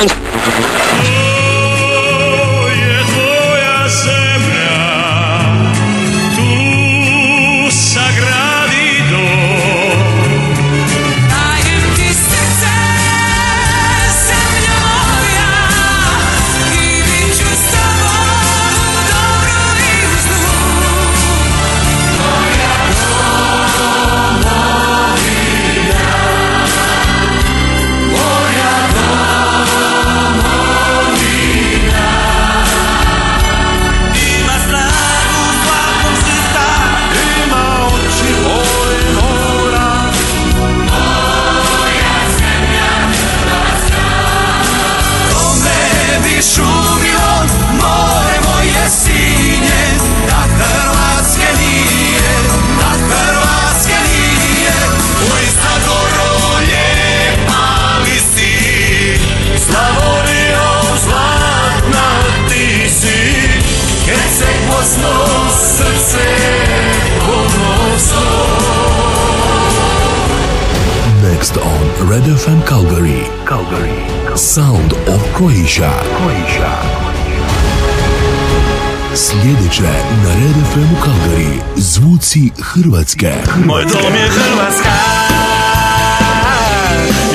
and Croatia. Croatia. Sljedeće na Red FM u Kalgari zvuci Hrvatske. Moj dom je Hrvatska,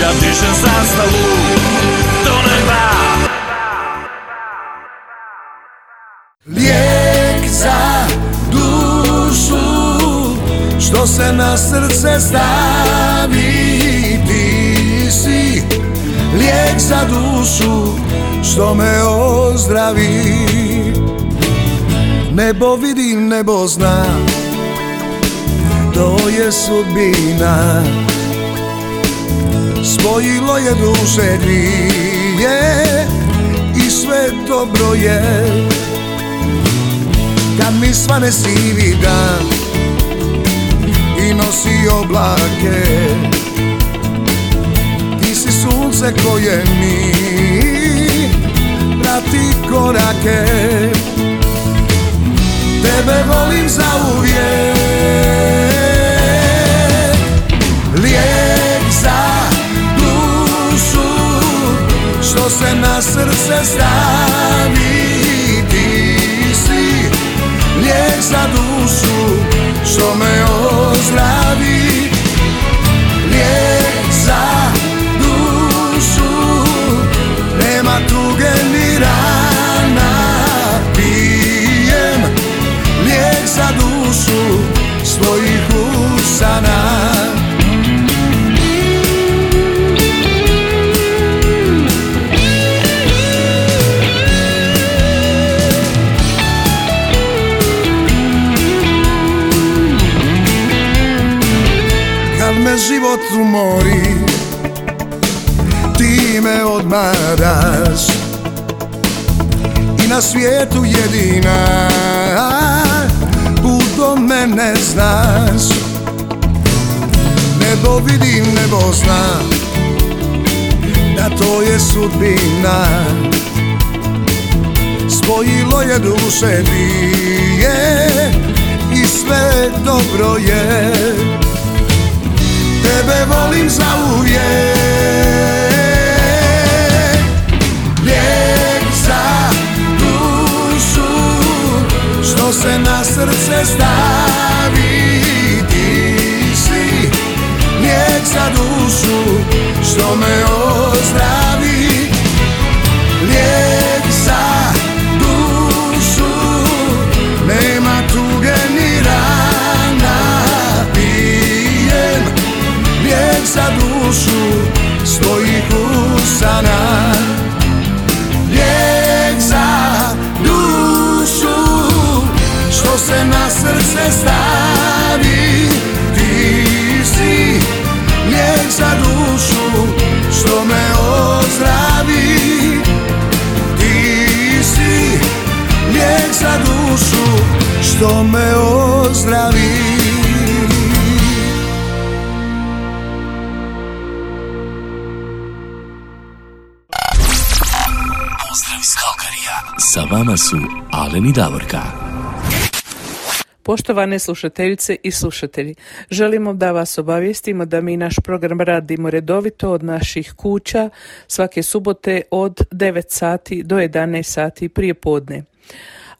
ja dišem zastavu do neba. Lijek za dušu, što se na srce stavi lijek za dušu što me ozdravi. Nebo vidim, nebo zna To je sudbina. Spojilo je duše dvije I sve dobro je. Kad mi svane sivi dan I nosi oblake sunce koje mi. Prati korake. Tebe volim za uvijek Lijek za dušu Što se na srce stavi. Ti si lijek za dušu Što me ozdravi život umori Ti me odmaraš. I na svijetu jedina Put do mene znaš. Nebo vidim, nebo zna Da to je sudbina. Spojilo je duše dvije I sve dobro je Tebe volim za uvijek se na srce stavi. Ti si lijek za dušu što me ozdravi dušu svojih usana. Se na srce stavi. Ti si lijek za dušu što me ozdravi. Ti si lijek za dušu što me ozdravi Sa vama su Alen i Davorka. Poštovane slušateljice i slušatelji, želimo da vas obavijestimo da mi naš program radimo redovito od naših kuća svake subote od 9 sati do 11 sati prije podne.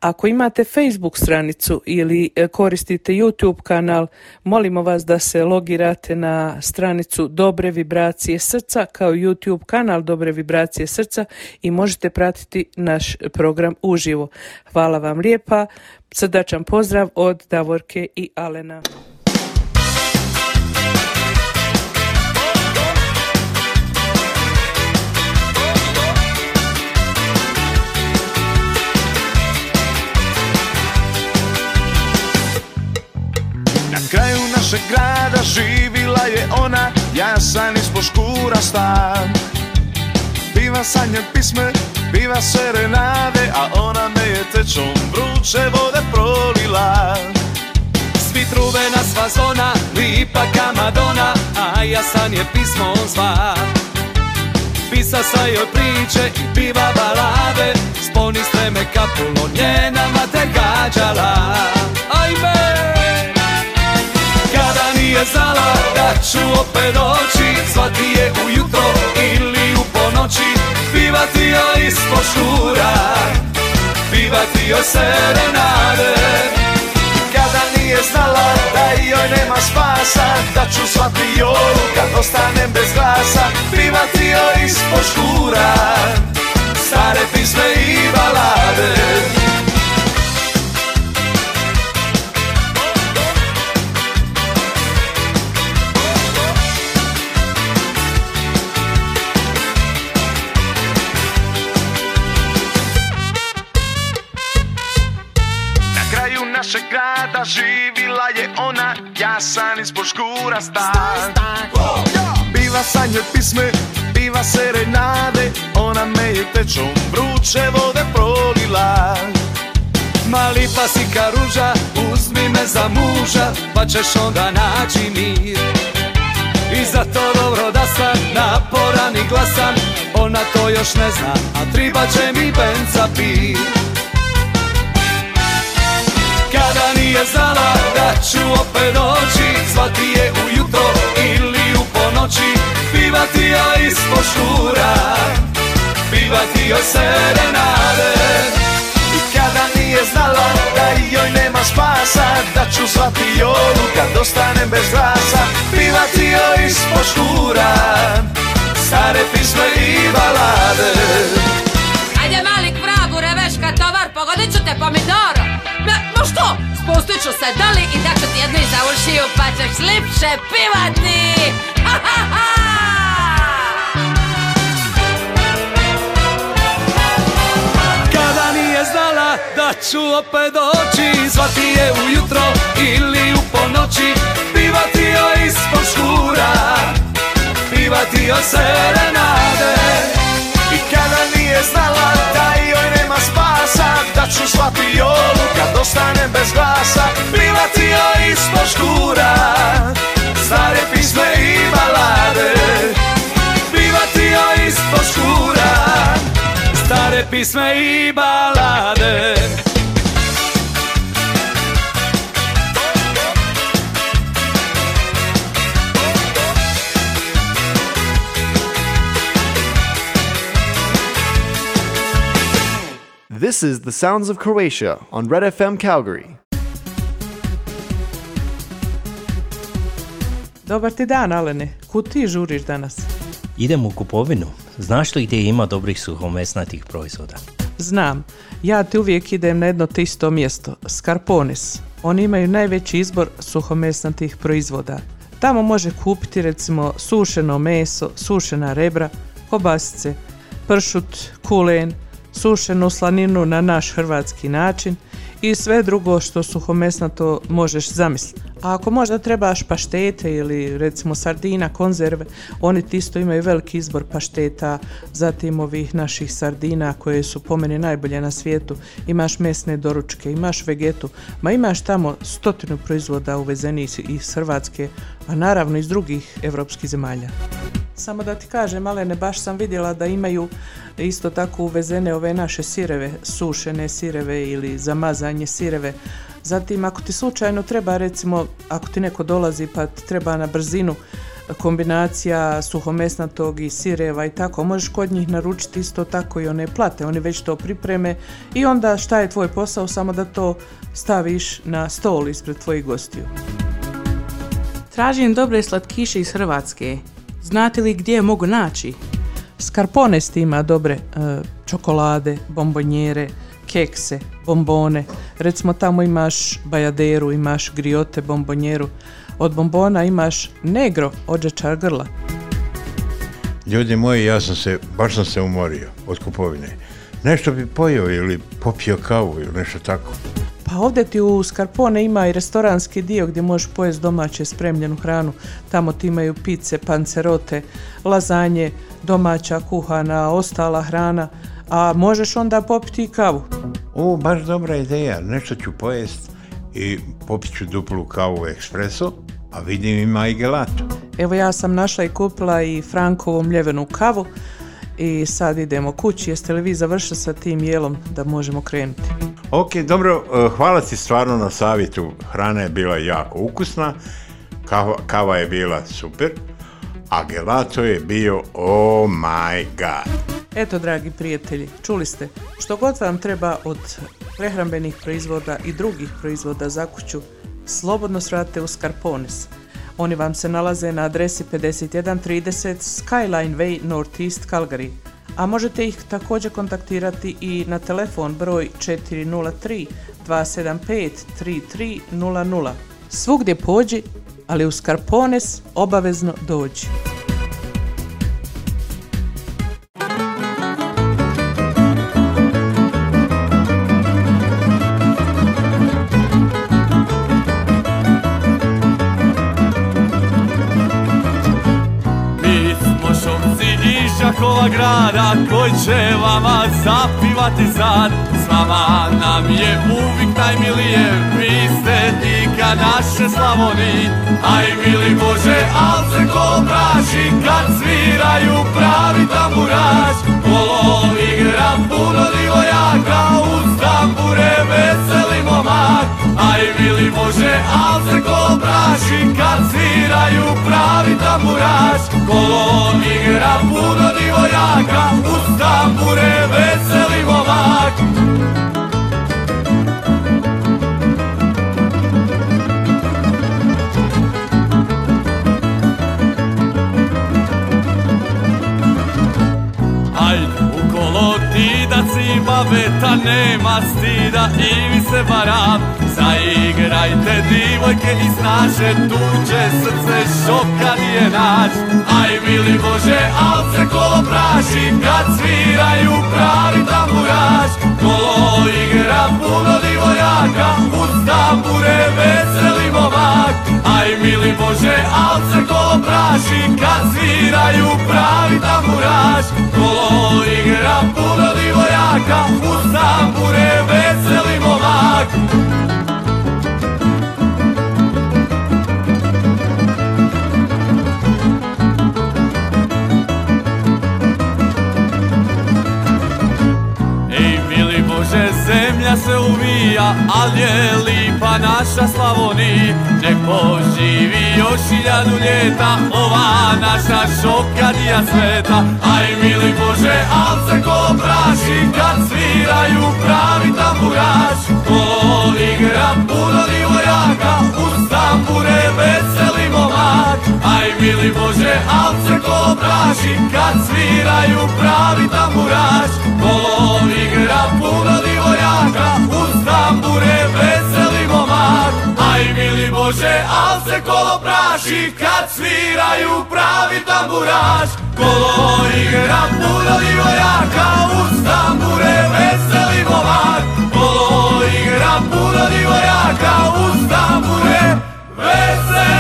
Ako imate Facebook stranicu ili e, koristite YouTube kanal, molimo vas da se logirate na stranicu Dobre vibracije srca kao YouTube kanal Dobre vibracije srca i možete pratiti naš program uživo. Hvala vam lijepa. Srdačan pozdrav od Davorke i Alena. Našeg grada živila je ona Ja sam ispod škura stan. Biva sanje pisme, biva serenade A ona me je tečom vruće vode prolila. Svi truvena sva zona, lipa kamadona A ja sam je pismo zva. Pisa sa joj priče i piva balade Sponi me kapulo, njena mater gađala. Ajme! Nije znala da ću opet doći Zvati je ujutro ili u ponoći Pivati joj ispod šura Pivati joj serenade. Kada nije znala da joj nema spasa Da ću zvati joj kad ostanem bez glasa Pivati joj ispod škura Stare pisme i balade našeg grada živila je ona Ja sam ispod škura stan. Biva sa njoj pisme, biva serenade Ona me je tečom vruće vode prolila. Mali pa si karuža, uzmi me za muža Pa ćeš onda naći mir. I zato dobro da sam naporan i glasan Ona to još ne zna, a triba će mi benca pit Nije znala da ću opet doći Zvati je ujutro ili u ponoći Pivati ja ispod škura Pivati joj serenade I kada nije znala da joj nema spasa Da ću zvati jolu kad ostanem bez glasa Pivati joj ispod škura Stare pisme i balade Ajde mali vragu, reveška, tovar, pogodit ću te pomidorom. Što? Spustit ću se doli i ću ti jednu iza ušiju, pa ćeš lipše pivati. Kada nije znala da ću opet doći Zvati je ujutro ili u ponoći Pivati joj ispod škura Pivati joj serenade I nije znala da joj nema spasa Da ću zvati jolu kad ostanem bez glasa. Pivati joj ispod škura Stare pisme i balade. Pivati joj ispod škura Stare pisme i balade This is The Sounds of Croatia on Red FM Calgary. Dobar ti dan, Alene. Kud ti žuriš danas? Idem u kupovinu. Znaš li gdje ima dobrih suhomesnatih proizvoda? Znam, ja ti uvijek idem na jedno te isto mjesto, Scarpones. Oni imaju najveći izbor suhomesnatih proizvoda. Tamo može kupiti recimo sušeno meso, sušena rebra, kobasice, pršut, kulen, sušenu slaninu na naš hrvatski način i sve drugo što suhomesnato možeš zamisliti. A ako možda trebaš paštete ili recimo sardina, konzerve, oni ti isto imaju veliki izbor pašteta, zatim ovih naših sardina koje su po meni najbolje na svijetu, imaš mesne doručke, imaš vegetu, ma imaš tamo stotinu proizvoda uvezeni iz- iz Hrvatske, a naravno iz drugih evropskih zemalja. Samo da ti kažem, Malene, baš sam vidjela da imaju isto tako uvezene ove naše sireve, sušene sireve ili zamazanje sireve. Zatim ako ti slučajno treba recimo, ako ti neko dolazi pa ti treba na brzinu kombinacija suhomesnatog i sireva i tako, možeš kod njih naručiti isto tako i one plate, oni već to pripreme i onda šta je tvoj posao, samo da to staviš na stol ispred tvojih gostiju. Tražim dobre slatkiše iz Hrvatske. Znate li gdje je mogu naći? Skarponest ima dobre e, čokolade, bombonjere, kekse, bombone. Recimo tamo imaš bajaderu, imaš griote, bombonjeru. Od bombona imaš negro, ođečar grla. Ljudi moji, ja sam se, baš sam se umorio od kupovine. Nešto bi pojeo ili popio kavu ili nešto tako. Pa ovdje ti u Skarpone ima i restoranski dio gdje možeš pojesti domaće spremljenu hranu. Tamo ti imaju pice, pancerote, lazanje, domaća kuhana, ostala hrana, a možeš onda popiti i kavu. O, baš dobra ideja, nešto ću pojest i popit ću duplu kavu ekspreso, a vidim ima i gelato. Evo ja sam našla i kupila i Frankovu mljevenu kavu i sad idemo kući. Jeste li vi završili sa tim jelom da možemo krenuti? Ok, dobro, e, hvala ti stvarno na savjetu. Hrana je bila jako ukusna, kava, kava je bila super, a gelato je bio oh my god. Eto, dragi prijatelji, čuli ste, što god vam treba od prehrambenih proizvoda i drugih proizvoda za kuću, slobodno svrate u Scarpones. Oni vam se nalaze na adresi 5130 Skyline Way Northeast Calgary, a možete ih također kontaktirati i na telefon broj 403 275 3300. Svugdje pođi, ali u Scarpones obavezno dođi. Će vama zapivati sad S vama nam je uvijek najmilije, vi ste dika naše Slavoni Aj mili Bože, al se ko praši kad sviraju pravi tamburaš Kolo igra puno divojaka, uz tambure veseli momak Aj mili Bože, al se ko praši kad sviraju pravi tamburaš Kolo igra puno divojaka, uz tambure veseli momak si baveta nema stida i vi se varam. Zaigrajte divojke iz naše tuđe srce šoka nije naš. Aj mili Bože, al se kolo praši kad sviraju pravi tamburaš. Kolo igra puno divojaka, uz tambure veseli momak Aj mili Bože, al se kolo praši kad sviraju pravi tamburaš. Kolo igra puno divojaka, uz tambure veseli momak. Ej mili Bože, zemlja se uvija, al je naša Slavoni Nek poživi još hiljadu ljeta, ova naša šokadija sveta. Aj mili Bože, al se ko praši kad sviraju pravi tamburaš Ko igra puno divojaka, uz tambure veseli momak Aj mili Bože, al se ko praši kad sviraju pravi tamburaš Ko igra puno divojaka, uz tambure veseli Bože, al se kolo praši kad sviraju pravi tamburaš. Kolo igra divojaka, veseli Kolo igra divojaka, veseli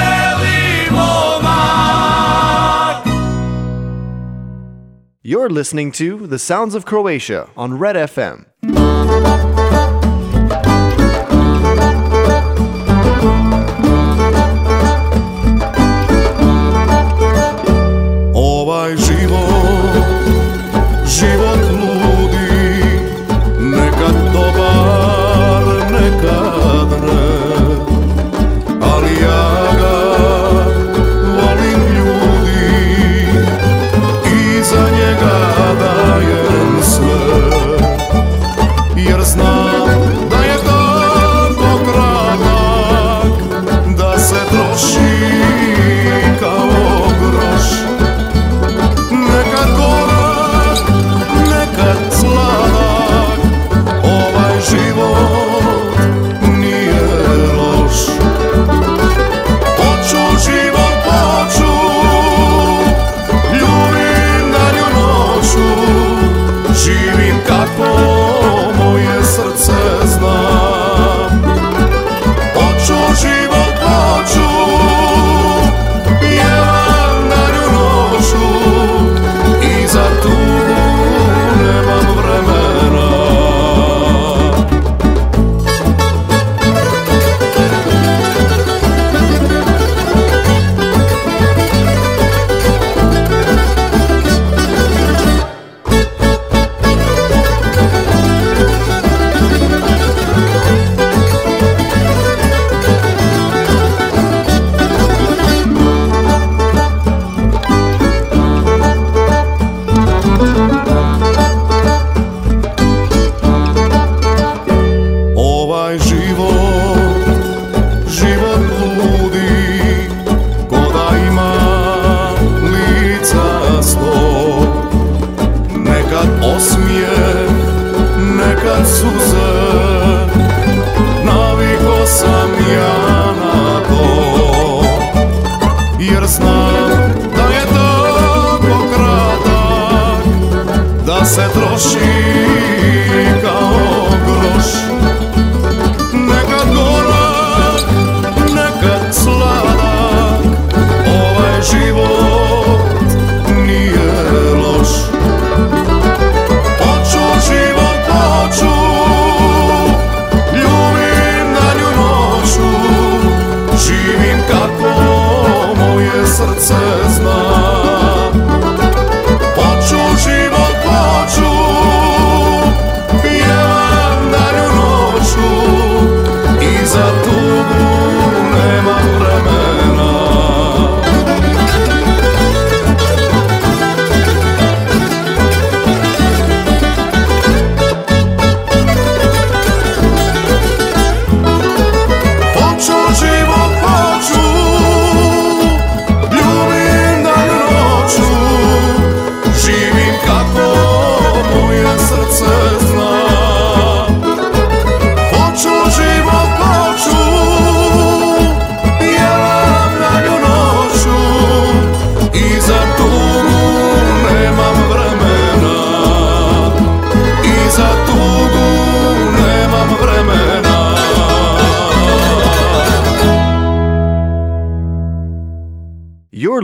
You're listening to The Sounds of Croatia on Red FM.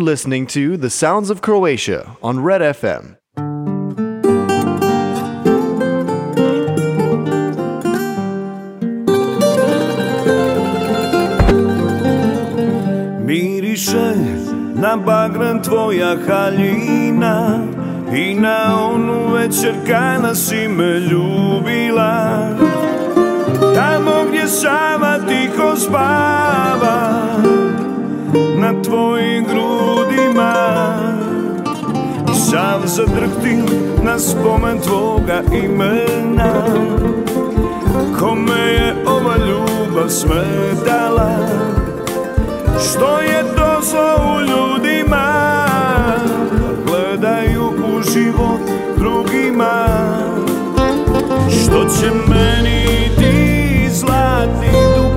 listening to The Sounds of Croatia on Red FM. Miriše na bagran tvoja haljina I na onu večer kada si me ljubila Tamo gdje sama tiho spava tvojim grudima. Sav zadrhtim na spomen tvoga imena. Kome je ova ljubav smetala? Što je to u ljudima? Gledaju u život drugima. Što će meni ti zlatni duh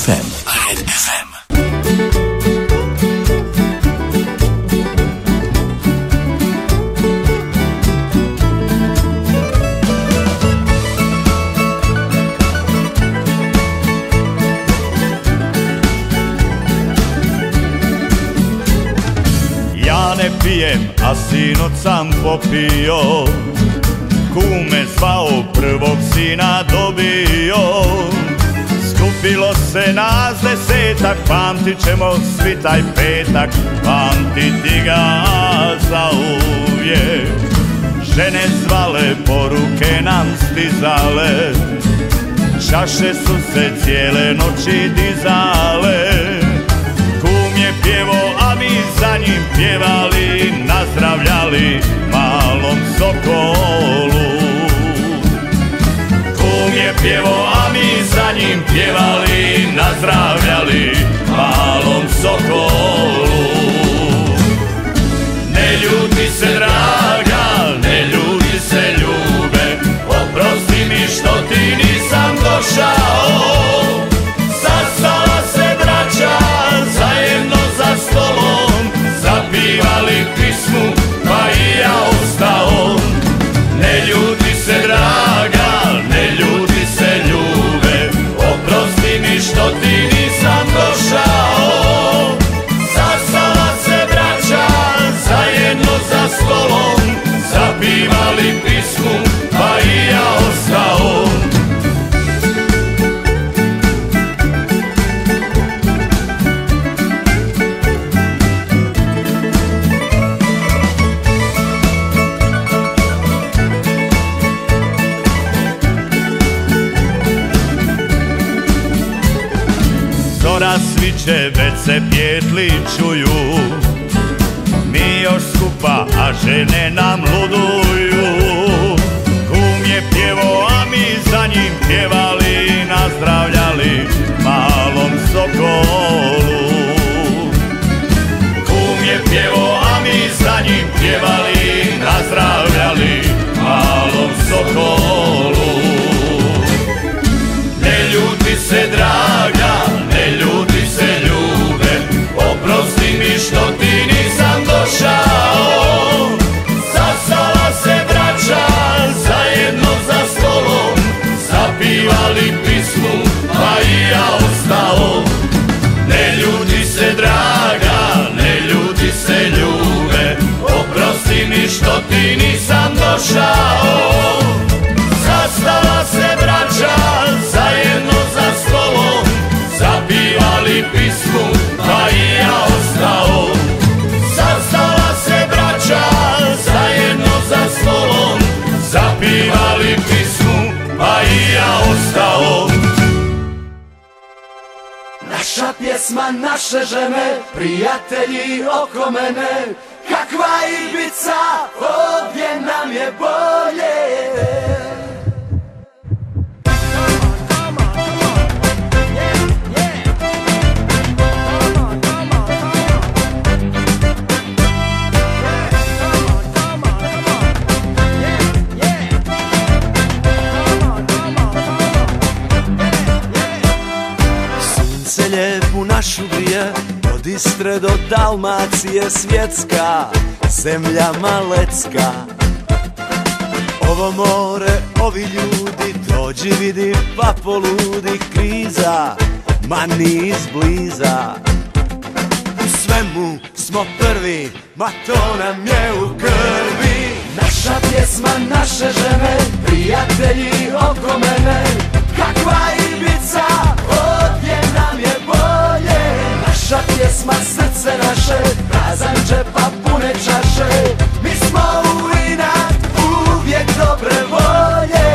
FM. Red FM. Ja ne pijem, a sinoć sam popio Kume zvao, prvog desetak, pamtit ćemo svi taj petak Pamtiti ga za uvijek Žene zvale, poruke nam stizale Čaše su se cijele noći dizale. Kum je pjevo, a mi za njim pjevali Nazdravljali malom sokolu. Kum je pjevo, a njim pjevali Nazdravljali malom sokolu. Ne ljuti se draga, ne ljuti se ljube Oprosti mi što ti nisam došao već se pjetli čuju. Mi još skupa, a žene nam luduju. Kum je pjevo, a mi za njim pjevali Nazdravljali malom sokolu. Kum je pjevo, a mi za njim pjevali Nazdravljali malom sokolu. Ne ljuti se draga, što ti nisam došao. Sastala se braća zajedno za stolom. Zapivali pismu pa i ja ostao. Ne ljuti se draga, ne ljuti se ljube. Oprosti mi što ti nisam došao. Sastala se braća pjesma, naše žene, prijatelji oko mene. Kakva Ibiza, ovdje nam je bolje. Sunce našu grije Od Istre do Dalmacije svjetska Zemlja malecka. Ovo more, ovi ljudi Dođi vidi pa poludi kriza Ma ni izbliza U svemu smo prvi Ma to nam je u krvi. Naš Naša pjesma, naše žene Prijatelji oko mene. Kakva je bolje Naša pjesma, srce naše Prazan džepa, pune čaše Mi smo u inat Uvijek dobre volje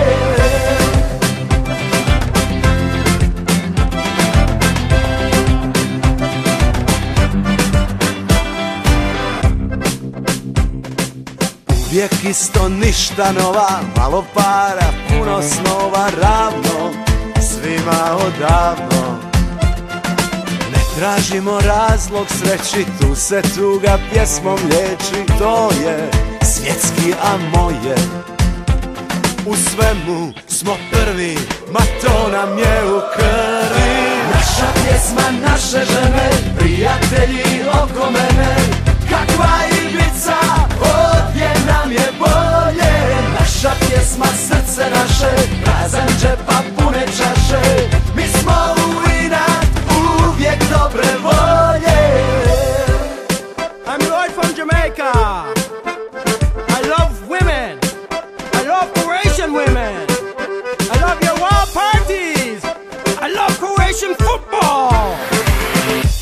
Uvijek isto ništa nova, malo para, puno snova, ravno, svima odavno. Tražimo razlog sreći, tu se tuga pjesmom liječi, to je svjetski, a moje. U svemu smo prvi, ma to nam je u krvi. Naša pjesma, naše žene, prijatelji oko mene, kakva Ibiza, ovdje nam je bolje. Naša pjesma, srce naše, prazan džepa, pune čaše, mi smo Jamaica. I love women. I love Croatian women. I love your wild parties. I love Croatian football.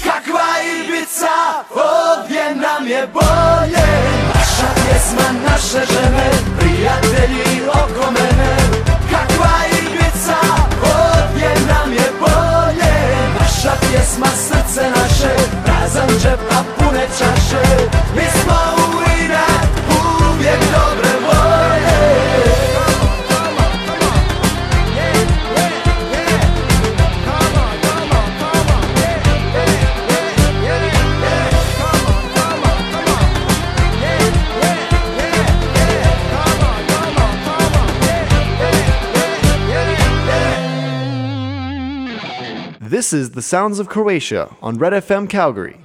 Kakva Ibiza, ovdje nam je bolje Naša pjesma, naše žene, prijatelji oko mene Kakva Ibiza, ovdje nam je bolje Naša pjesma, srce naše, prazan džep, a pune čaše This is The Sounds of Croatia on Red FM Calgary.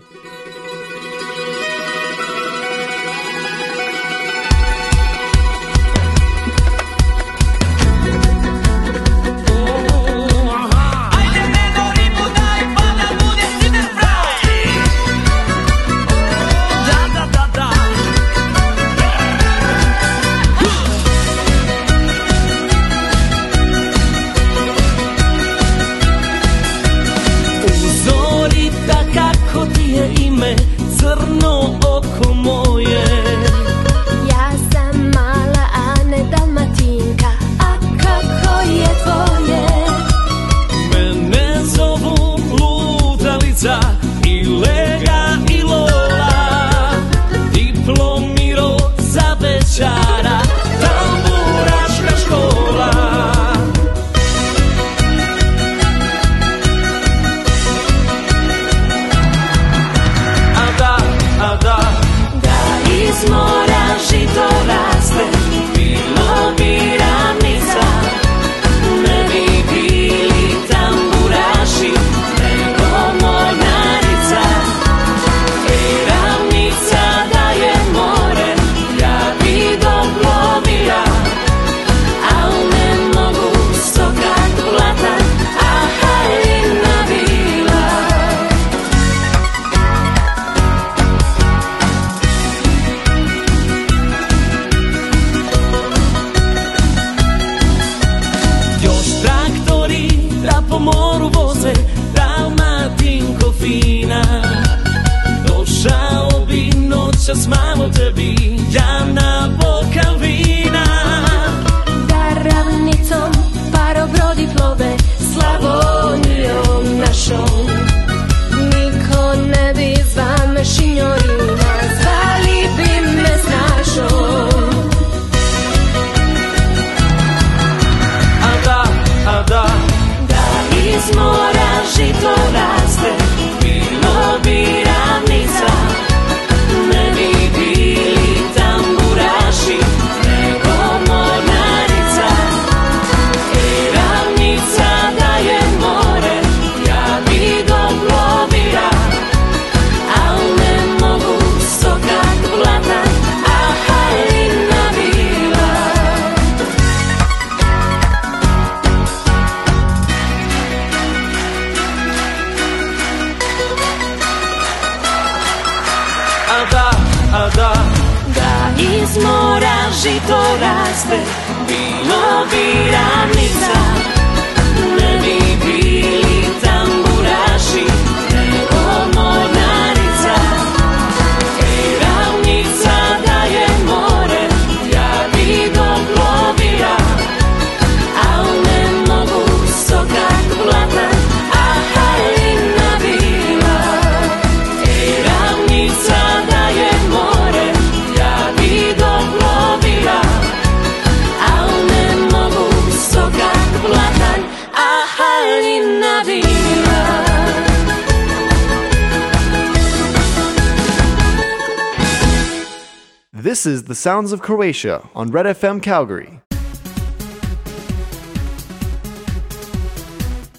Sounds of Croatia on Red FM Calgary.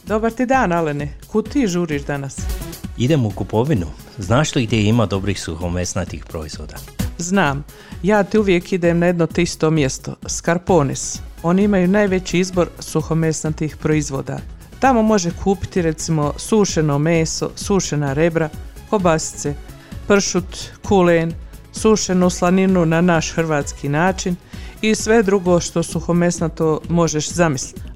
Dobar ti dan, Alene. Kud ti žuriš danas? Idem u kupovinu. Znaš li gdje ima dobrih suhomesnatih proizvoda? Znam, ja ti uvijek idem na jedno te isto mjesto, Scarpones. Oni imaju najveći izbor suhomesnatih proizvoda. Tamo može kupiti recimo sušeno meso, sušena rebra, kobasice, pršut, kulen, sušenu slaninu na naš hrvatski način i sve drugo što suhomesnato možeš zamisliti.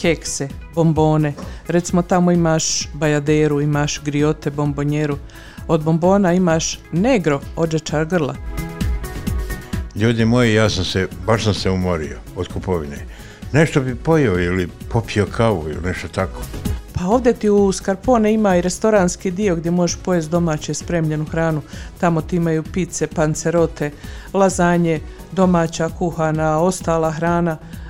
kekse, bombone. Recimo tamo imaš bajaderu, imaš griote, bombonjeru. Od bombona imaš negro, odžečar grla. Ljudi moji, ja sam se, baš sam se umorio od kupovine. Nešto bi pojeo ili popio kavu ili nešto tako. Pa ovdje ti u Scarpone ima i restoranski dio gdje možeš pojesti domaće spremljenu hranu. Tamo ti imaju pice, pancerote, lazanje, domaća kuhana, ostala hrana.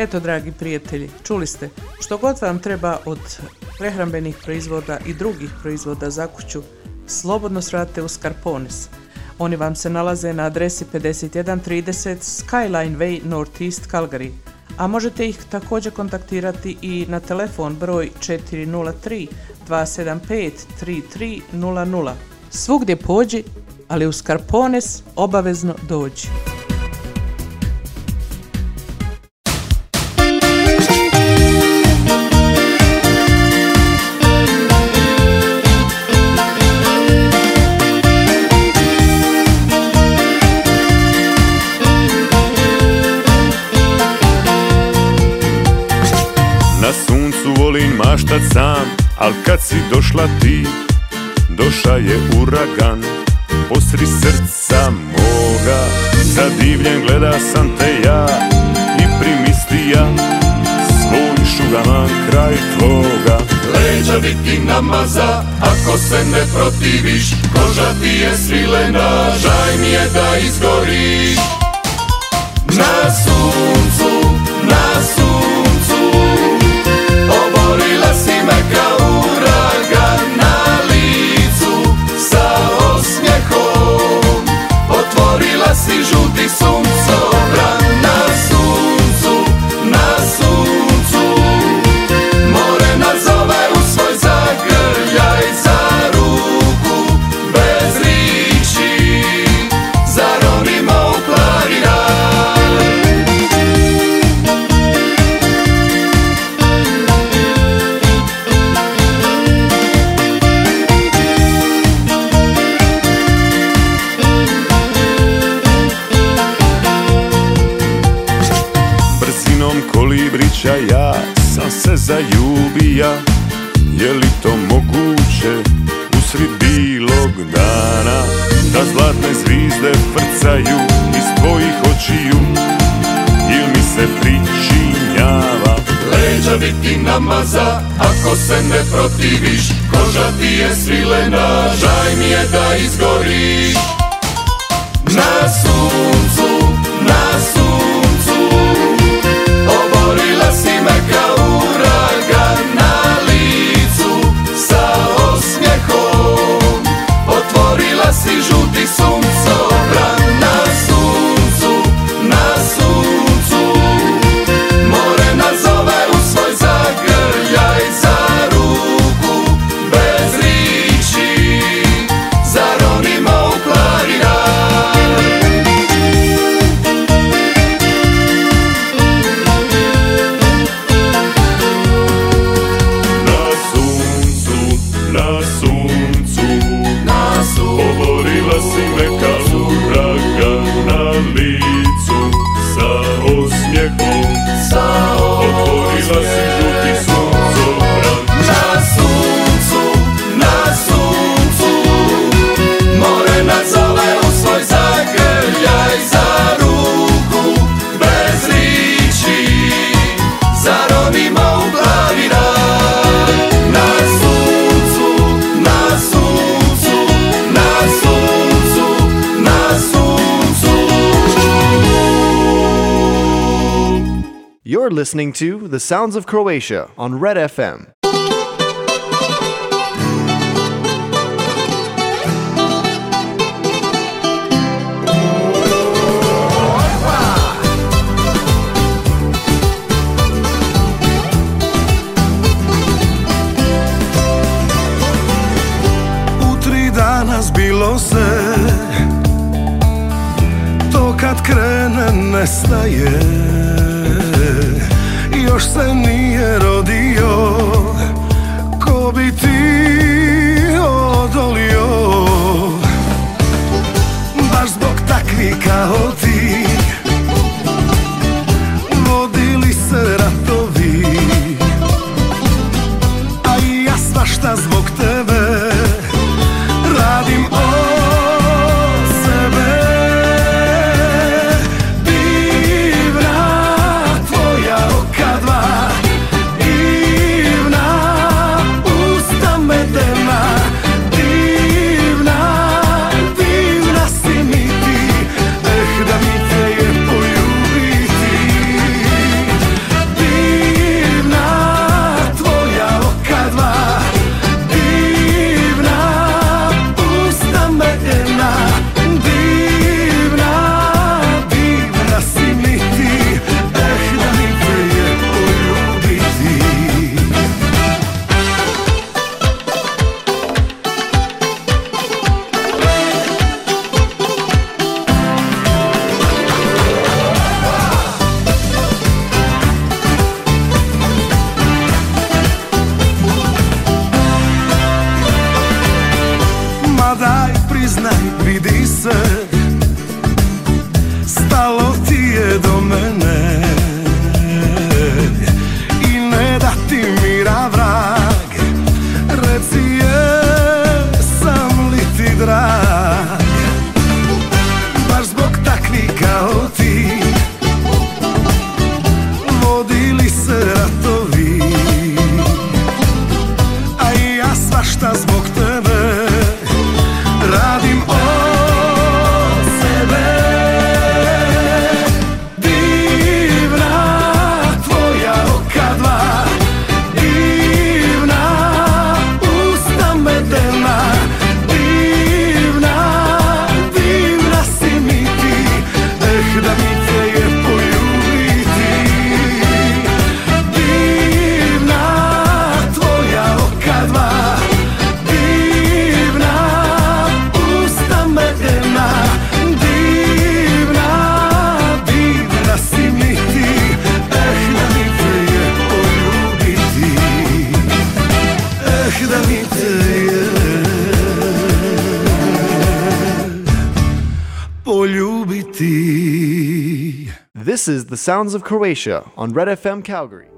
Eto, dragi prijatelji, čuli ste, što god vam treba od prehrambenih proizvoda i drugih proizvoda za kuću, slobodno svrate u Scarpones. Oni vam se nalaze na adresi 5130 Skyline Way Northeast Calgary, a možete ih također kontaktirati i na telefon broj 403 275 3300. Svugdje pođi, ali u Scarpones obavezno dođi. Si došla ti, doša je uragan, posri srca moga. Zadivljen gleda sam te ja i primislija, svoj šugaman kraj tvoga. Leđa biti namaza, ako se ne protiviš Koža ti je svilena, žaj mi je da izgoriš Na suncu, na suncu Oborila si me ubija. Je li to moguće usred bilog dana Da zlatne zvizde frcaju iz tvojih očiju? Il mi se pričinjava? Leđa bi ti namaza ako se ne protiviš. Koža ti je svilena, žaj mi je da izgoriš. Na suncu, na suncu Oborila si me You're listening to The Sounds of Croatia on Red FM. zbilo se To kad krene nestaje još se nije rodio Ko bi ti odolio? Baš zbog takvi kao vidi se. Sounds of Croatia on Red FM Calgary.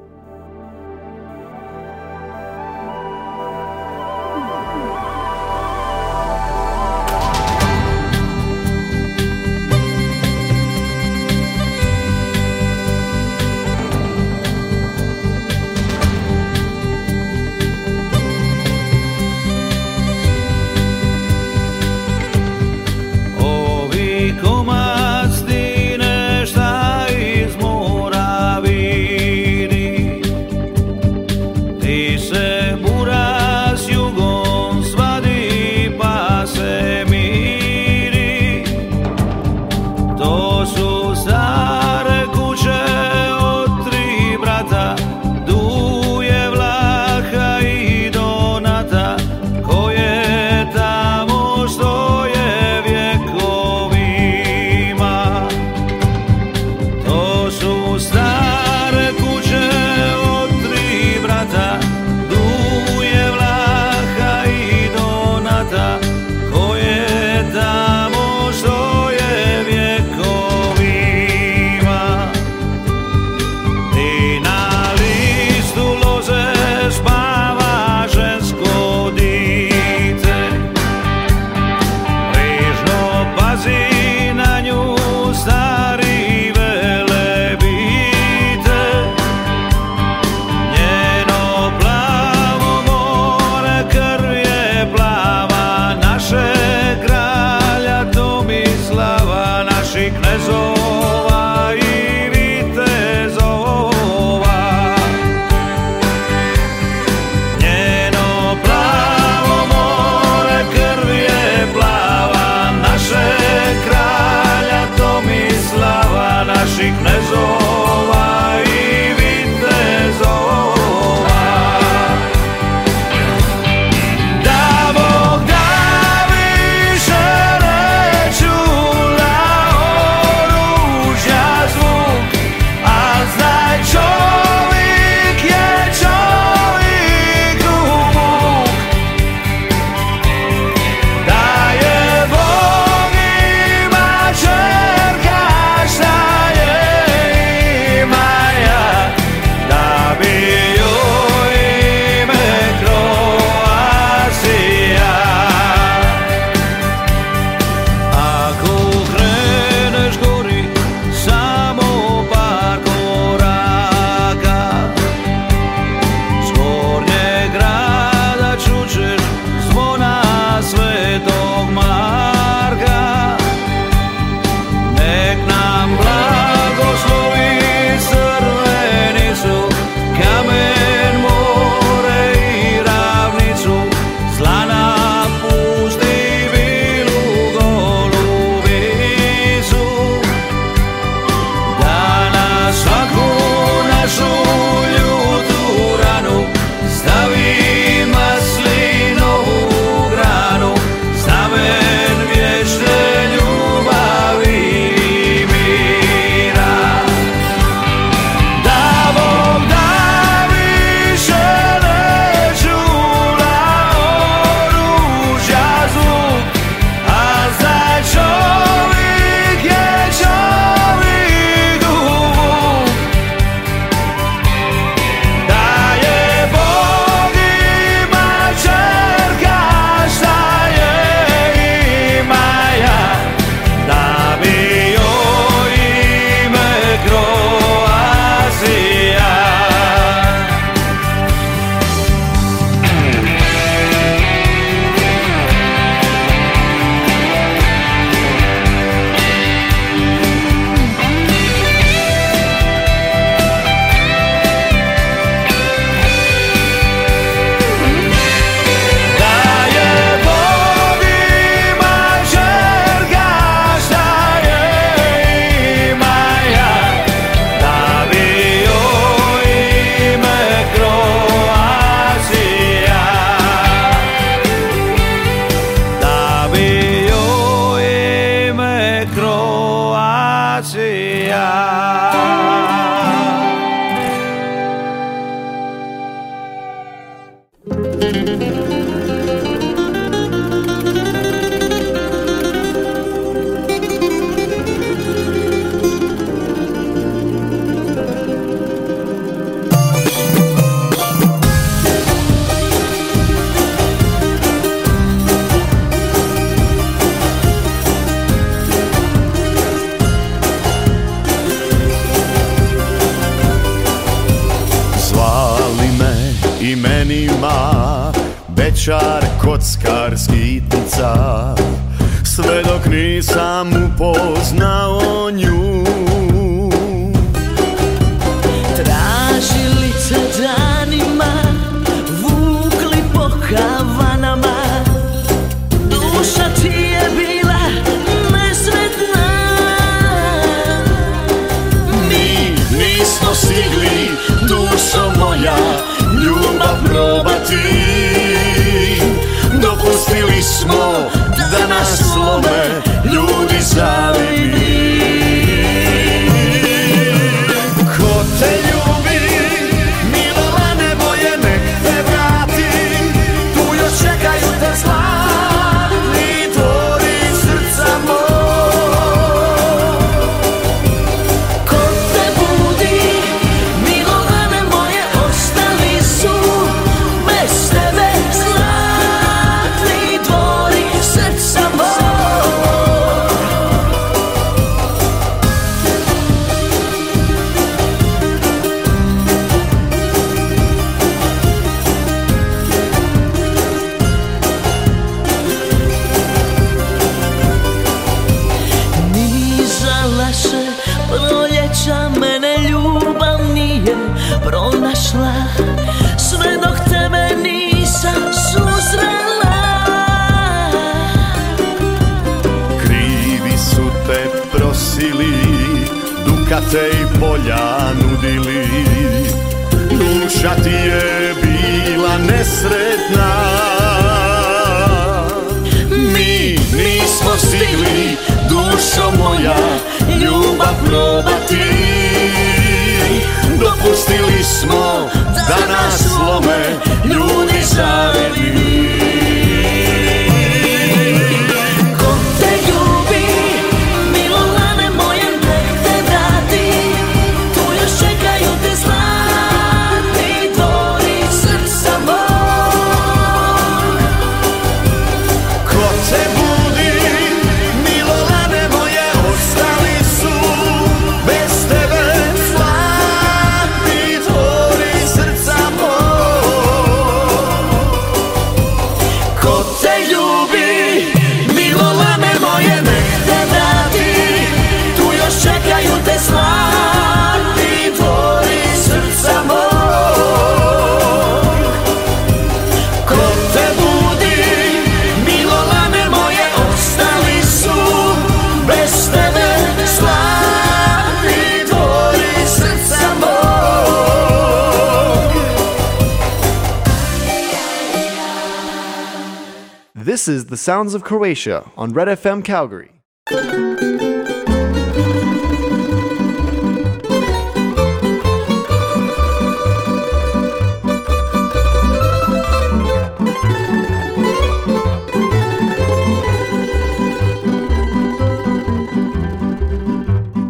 This is The Sounds of Croatia on Red FM Calgary.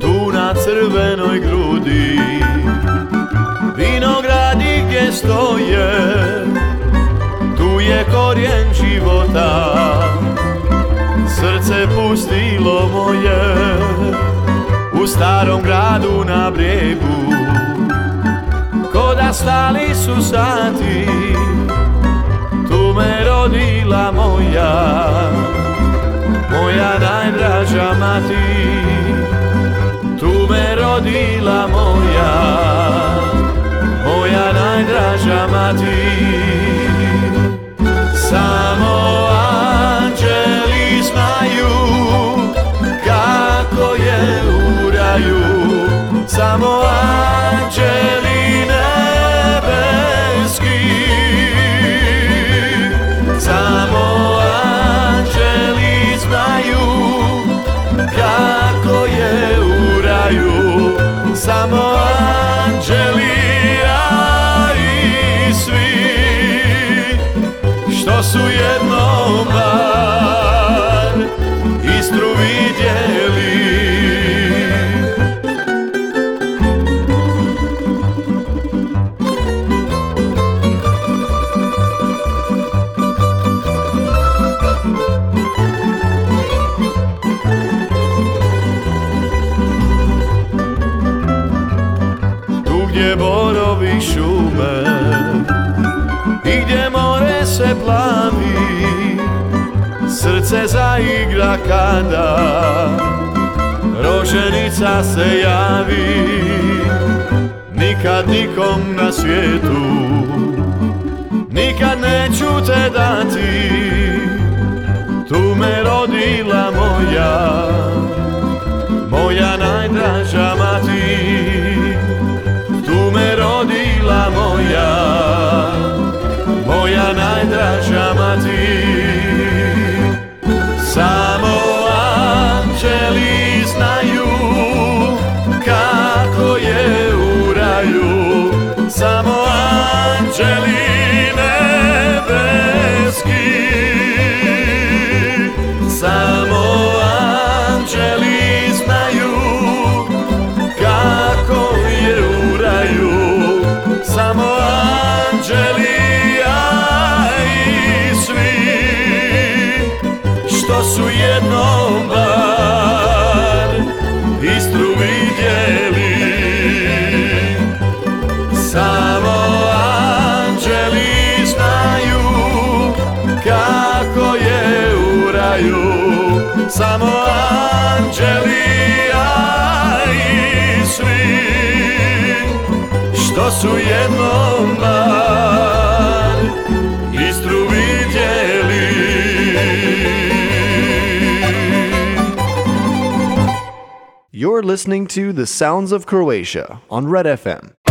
Tu na crvenoj grudi Vinogradi gdje stoji života. Srce pustilo moje U starom gradu na bregu Ko da stali su sati Tu me rodila moja Moja najdraža mati. Tu me rodila moja Moja najdraža mati. znaju samo aj. Zaigra kada Roženica se javi. Nikad nikom na svijetu Nikad neću te dati. Tu me rodila moja Moja najdraža mati Samo anđeli a i svi Što su jednom bar Istru vidjeli You're listening to The Sounds of Croatia on Red FM.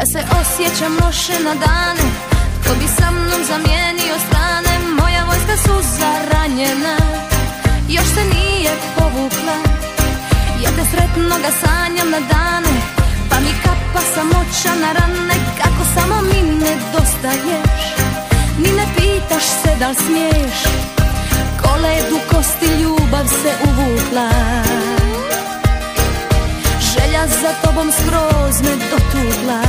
Ja se osjećam loše na dane. Tko bi sa mnom zamijenio strane? Moja vojska su zaranjena. Još se nije povukla. Ja te sretno ga sanjam na dane. Pa mi kapa samoća na rane. Kako samo mi nedostaješ Ni ne pitaš se da smiješ. Koledu kosti ljubav se uvukla Za tobom skroz me dotugla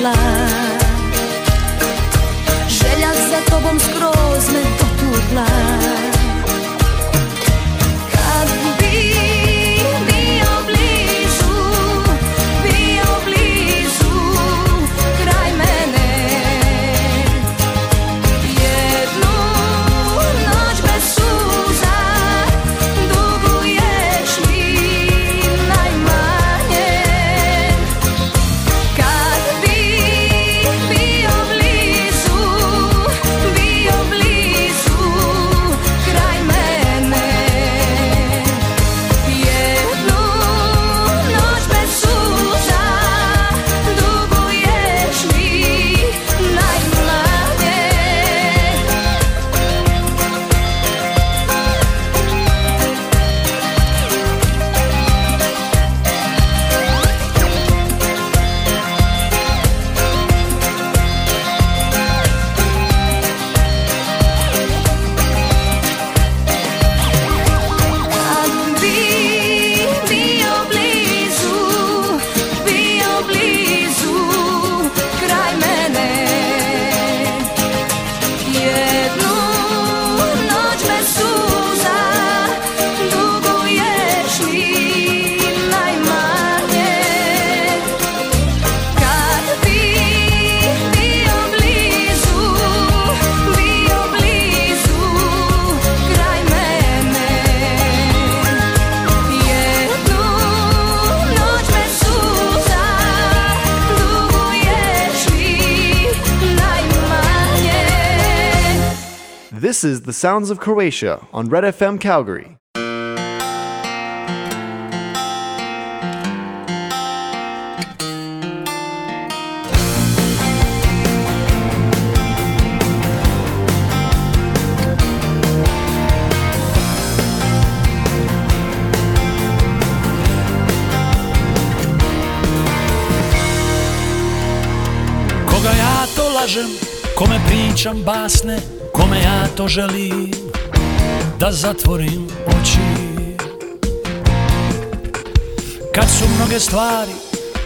uvukla This is The Sounds of Croatia on Red FM Calgary. Koga ja to lažem, kome pričam basne, to želim da zatvorim oči. Kad su mnoge stvari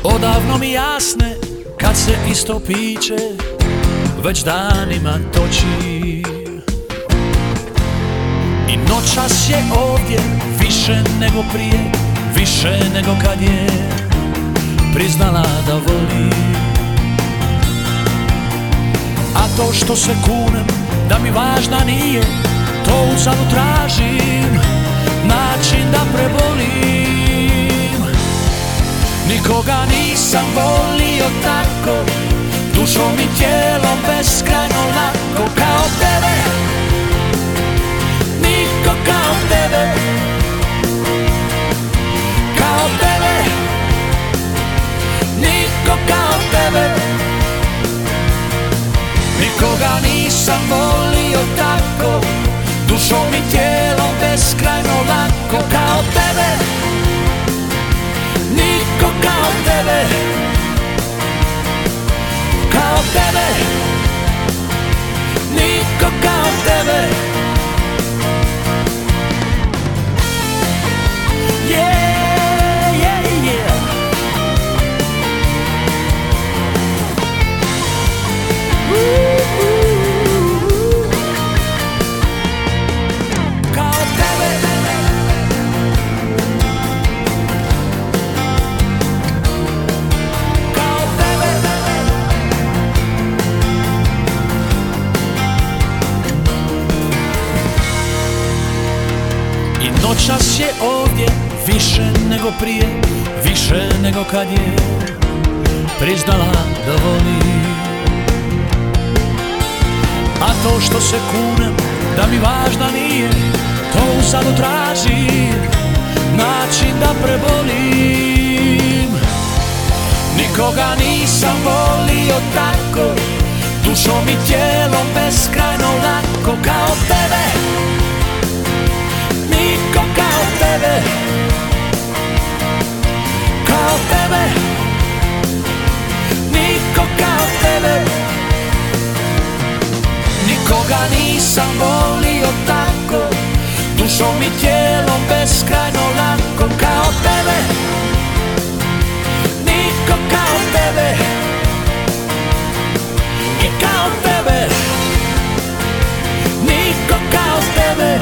odavno mi jasne, kad se isto piće već danima toči. I noćas je ovdje više nego prije, više nego kad je priznala da voli A to što se kunem da mi važna nije To uzalud tražim način da prebolim. Nikoga nisam volio tako Dušom i tijelom beskrajno lako Kao tebe. Niko kao tebe. Kao tebe. Niko kao tebe Nikoga nisam volio tako. Dušom i tijelom beskrajno lako Kao tebe. Niko kao tebe. Kao tebe. Niko kao tebe prije Više nego kad je priznala da voli. A to što se kunem da mi važna nije To uzadu tražim način da prebolim. Nikoga nisam volio tako Dušom i tijelom beskrajno lako Kao tebe. Niko kao tebe tebe. Niko kao tebe. Nikoga nisam volio tako. Dušom i tijelom beskrajno lako Kao tebe. Niko kao tebe. I kao tebe. Niko kao tebe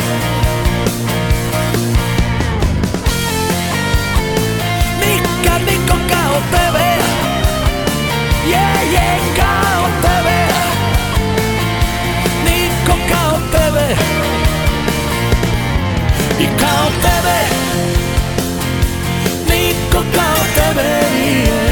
kao tebe. Je, kao tebe. Niko kao tebe. I kao tebe. Niko kao tebe nije.